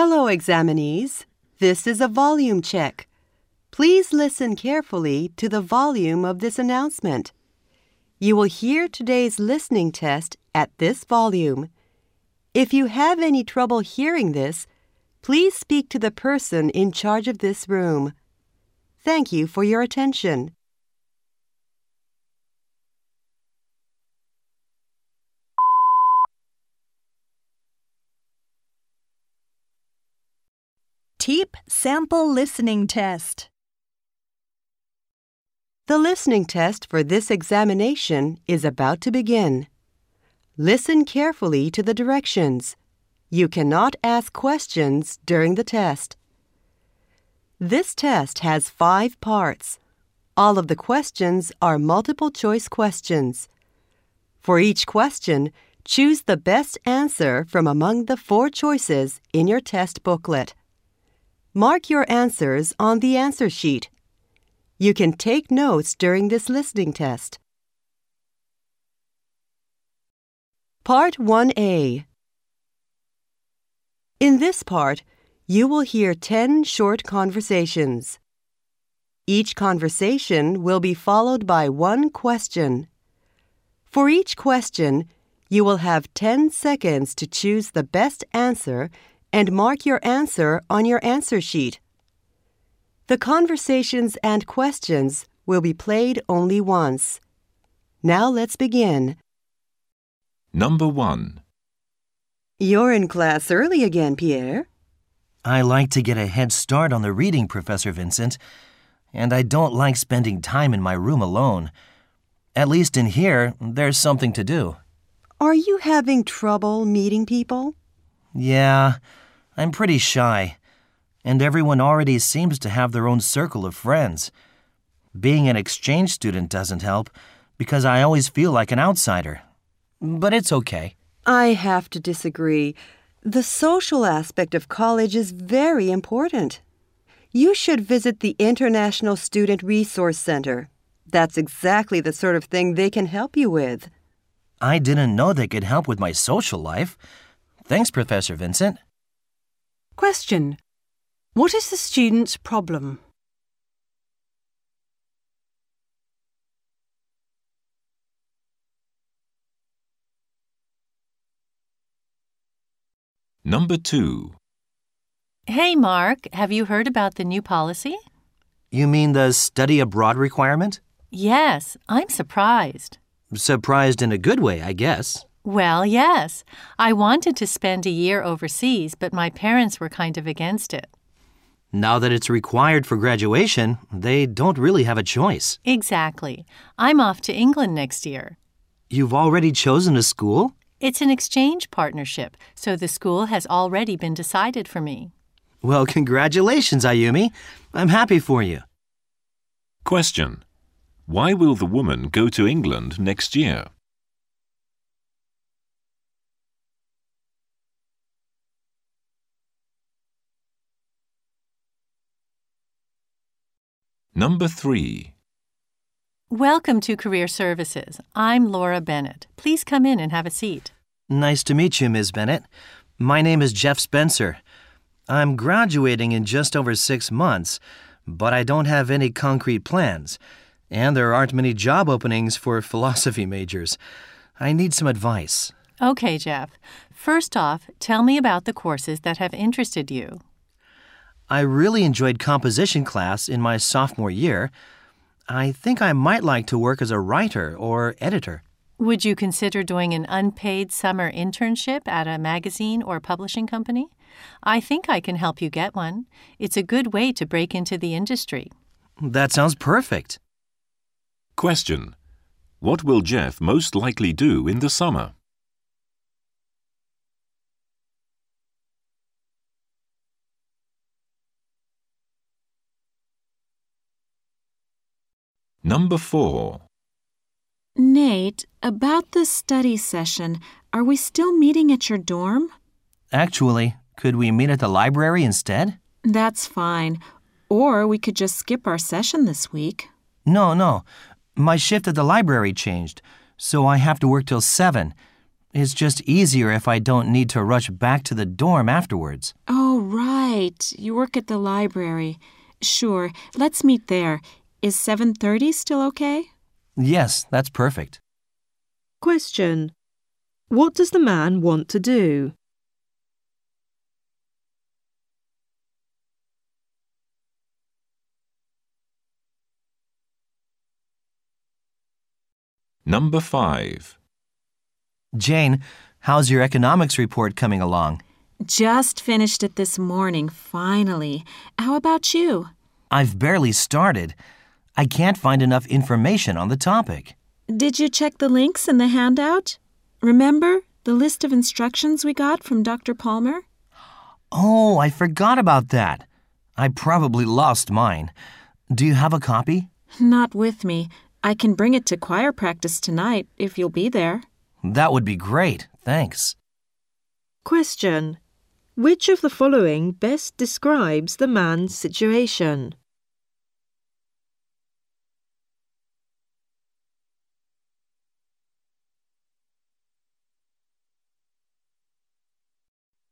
Hello, examinees. This is a volume check. Please listen carefully to the volume of this announcement. You will hear today's listening test at this volume. If you have any trouble hearing this, please speak to the person in charge of this room. Thank you for your attention. Sample Listening Test. The listening test for this examination is about to begin. Listen carefully to the directions. You cannot ask questions during the test. This test has five parts. All of the questions are multiple choice questions. For each question, choose the best answer from among the four choices in your test booklet. Mark your answers on the answer sheet. You can take notes during this listening test. Part 1A In this part, you will hear 10 short conversations. Each conversation will be followed by one question. For each question, you will have 10 seconds to choose the best answer and mark your answer on your answer sheet. The conversations and questions will be played only once. Now let's begin. Number 1. You're in class early again, Pierre. I like to get a head start on the reading, Professor Vincent, and I don't like spending time in my room alone. At least in here, there's something to do. Are you having trouble meeting people? Yeah, I'm pretty shy, and everyone already seems to have their own circle of friends. Being an exchange student doesn't help because I always feel like an outsider. But it's okay. I have to disagree. The social aspect of college is very important. You should visit the International Student Resource Center. That's exactly the sort of thing they can help you with. I didn't know they could help with my social life. Thanks, Professor Vincent. Question What is the student's problem? Number 2. Hey, Mark, have you heard about the new policy? You mean the study abroad requirement? Yes, I'm surprised. Surprised in a good way, I guess. Well, yes. I wanted to spend a year overseas, but my parents were kind of against it. Now that it's required for graduation, they don't really have a choice. Exactly. I'm off to England next year. You've already chosen a school? It's an exchange partnership, so the school has already been decided for me. Well, congratulations, Ayumi. I'm happy for you. Question. Why will the woman go to England next year? Number 3. Welcome to Career Services. I'm Laura Bennett. Please come in and have a seat. Nice to meet you, Ms. Bennett. My name is Jeff Spencer. I'm graduating in just over six months, but I don't have any concrete plans, and there aren't many job openings for philosophy majors. I need some advice. Okay, Jeff. First off, tell me about the courses that have interested you. I really enjoyed composition class in my sophomore year. I think I might like to work as a writer or editor. Would you consider doing an unpaid summer internship at a magazine or publishing company? I think I can help you get one. It's a good way to break into the industry. That sounds perfect. Question. What will Jeff most likely do in the summer? Number 4. Nate, about the study session, are we still meeting at your dorm? Actually, could we meet at the library instead? That's fine. Or we could just skip our session this week. No, no. My shift at the library changed, so I have to work till 7. It's just easier if I don't need to rush back to the dorm afterwards. Oh, right. You work at the library. Sure, let's meet there. Is 7:30 still okay? Yes, that's perfect. Question. What does the man want to do? Number 5. Jane, how's your economics report coming along? Just finished it this morning, finally. How about you? I've barely started. I can't find enough information on the topic. Did you check the links in the handout? Remember the list of instructions we got from Dr. Palmer? Oh, I forgot about that. I probably lost mine. Do you have a copy? Not with me. I can bring it to choir practice tonight if you'll be there. That would be great. Thanks. Question. Which of the following best describes the man's situation?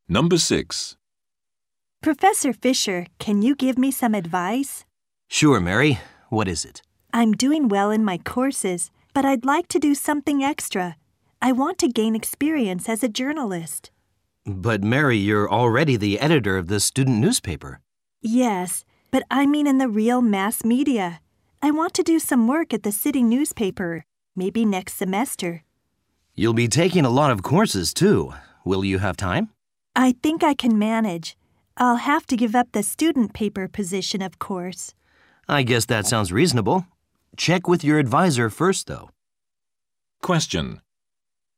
Number 6. Professor Fisher, can you give me some advice? Sure, Mary. What is it? I'm doing well in my courses, but I'd like to do something extra. I want to gain experience as a journalist. But, Mary, you're already the editor of the student newspaper. Yes, but I mean in the real mass media. I want to do some work at the city newspaper, maybe next semester. You'll be taking a lot of courses, too. Will you have time? I think I can manage. I'll have to give up the student paper position, of course. I guess that sounds reasonable. Check with your advisor first, though. Question.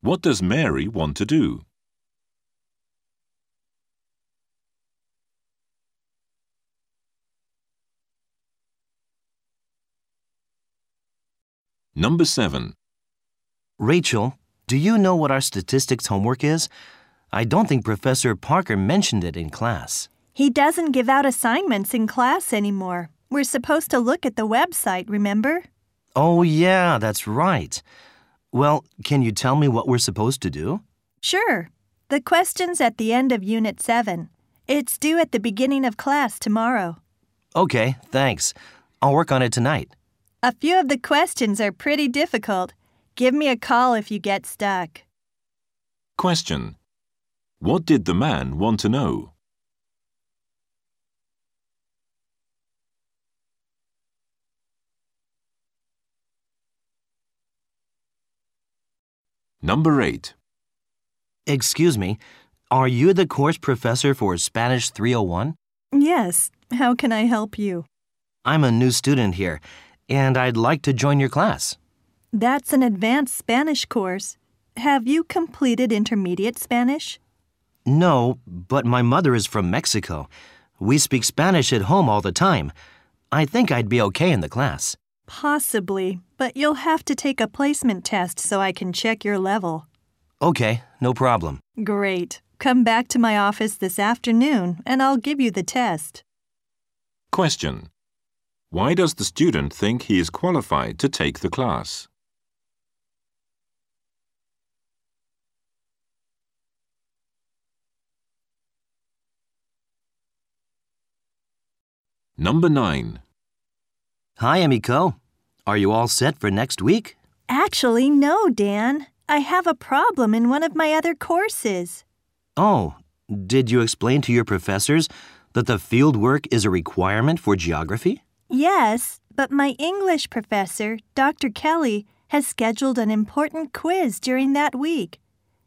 What does Mary want to do? Number 7. Rachel, do you know what our statistics homework is? I don't think Professor Parker mentioned it in class. He doesn't give out assignments in class anymore. We're supposed to look at the website, remember? Oh, yeah, that's right. Well, can you tell me what we're supposed to do? Sure. The question's at the end of Unit 7. It's due at the beginning of class tomorrow. Okay, thanks. I'll work on it tonight. A few of the questions are pretty difficult. Give me a call if you get stuck. Question. What did the man want to know? Number 8. Excuse me, are you the course professor for Spanish 301? Yes. How can I help you? I'm a new student here, and I'd like to join your class. That's an advanced Spanish course. Have you completed intermediate Spanish? No, but my mother is from Mexico. We speak Spanish at home all the time. I think I'd be okay in the class. Possibly, but you'll have to take a placement test so I can check your level. Okay, no problem. Great. Come back to my office this afternoon and I'll give you the test. Question. Why does the student think he is qualified to take the class? Number 9. Hi, Emiko. Are you all set for next week? Actually, no, Dan. I have a problem in one of my other courses. Oh, did you explain to your professors that the field work is a requirement for geography? Yes, but my English professor, Dr. Kelly, has scheduled an important quiz during that week.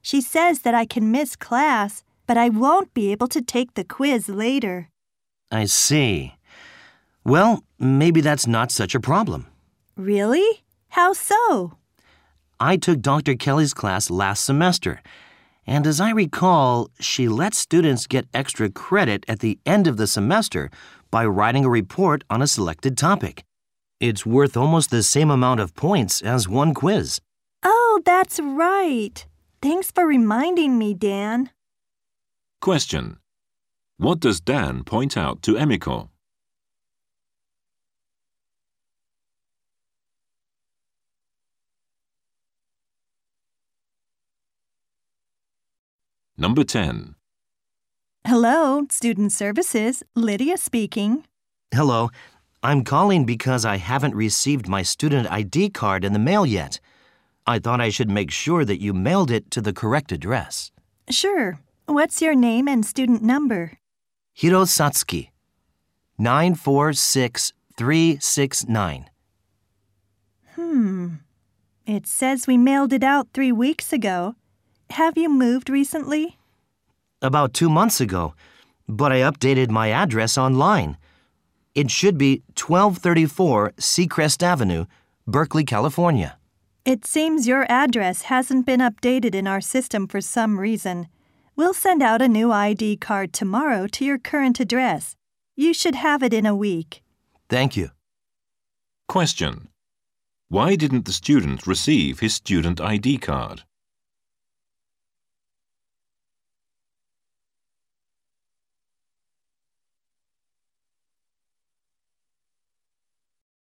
She says that I can miss class, but I won't be able to take the quiz later. I see. Well, maybe that's not such a problem. Really? How so? I took Dr. Kelly's class last semester, and as I recall, she let students get extra credit at the end of the semester by writing a report on a selected topic. It's worth almost the same amount of points as one quiz. Oh, that's right. Thanks for reminding me, Dan. Question. What does Dan point out to Emiko? Number 10. Hello, Student Services. Lydia speaking. Hello. I'm calling because I haven't received my student ID card in the mail yet. I thought I should make sure that you mailed it to the correct address. Sure. What's your name and student number? Hirosatsuki. 946369. Hmm. It says we mailed it out three weeks ago. Have you moved recently? About two months ago, but I updated my address online. It should be 1234 Seacrest Avenue, Berkeley, California. It seems your address hasn't been updated in our system for some reason. We'll send out a new ID card tomorrow to your current address. You should have it in a week. Thank you. Question. Why didn't the student receive his student ID card?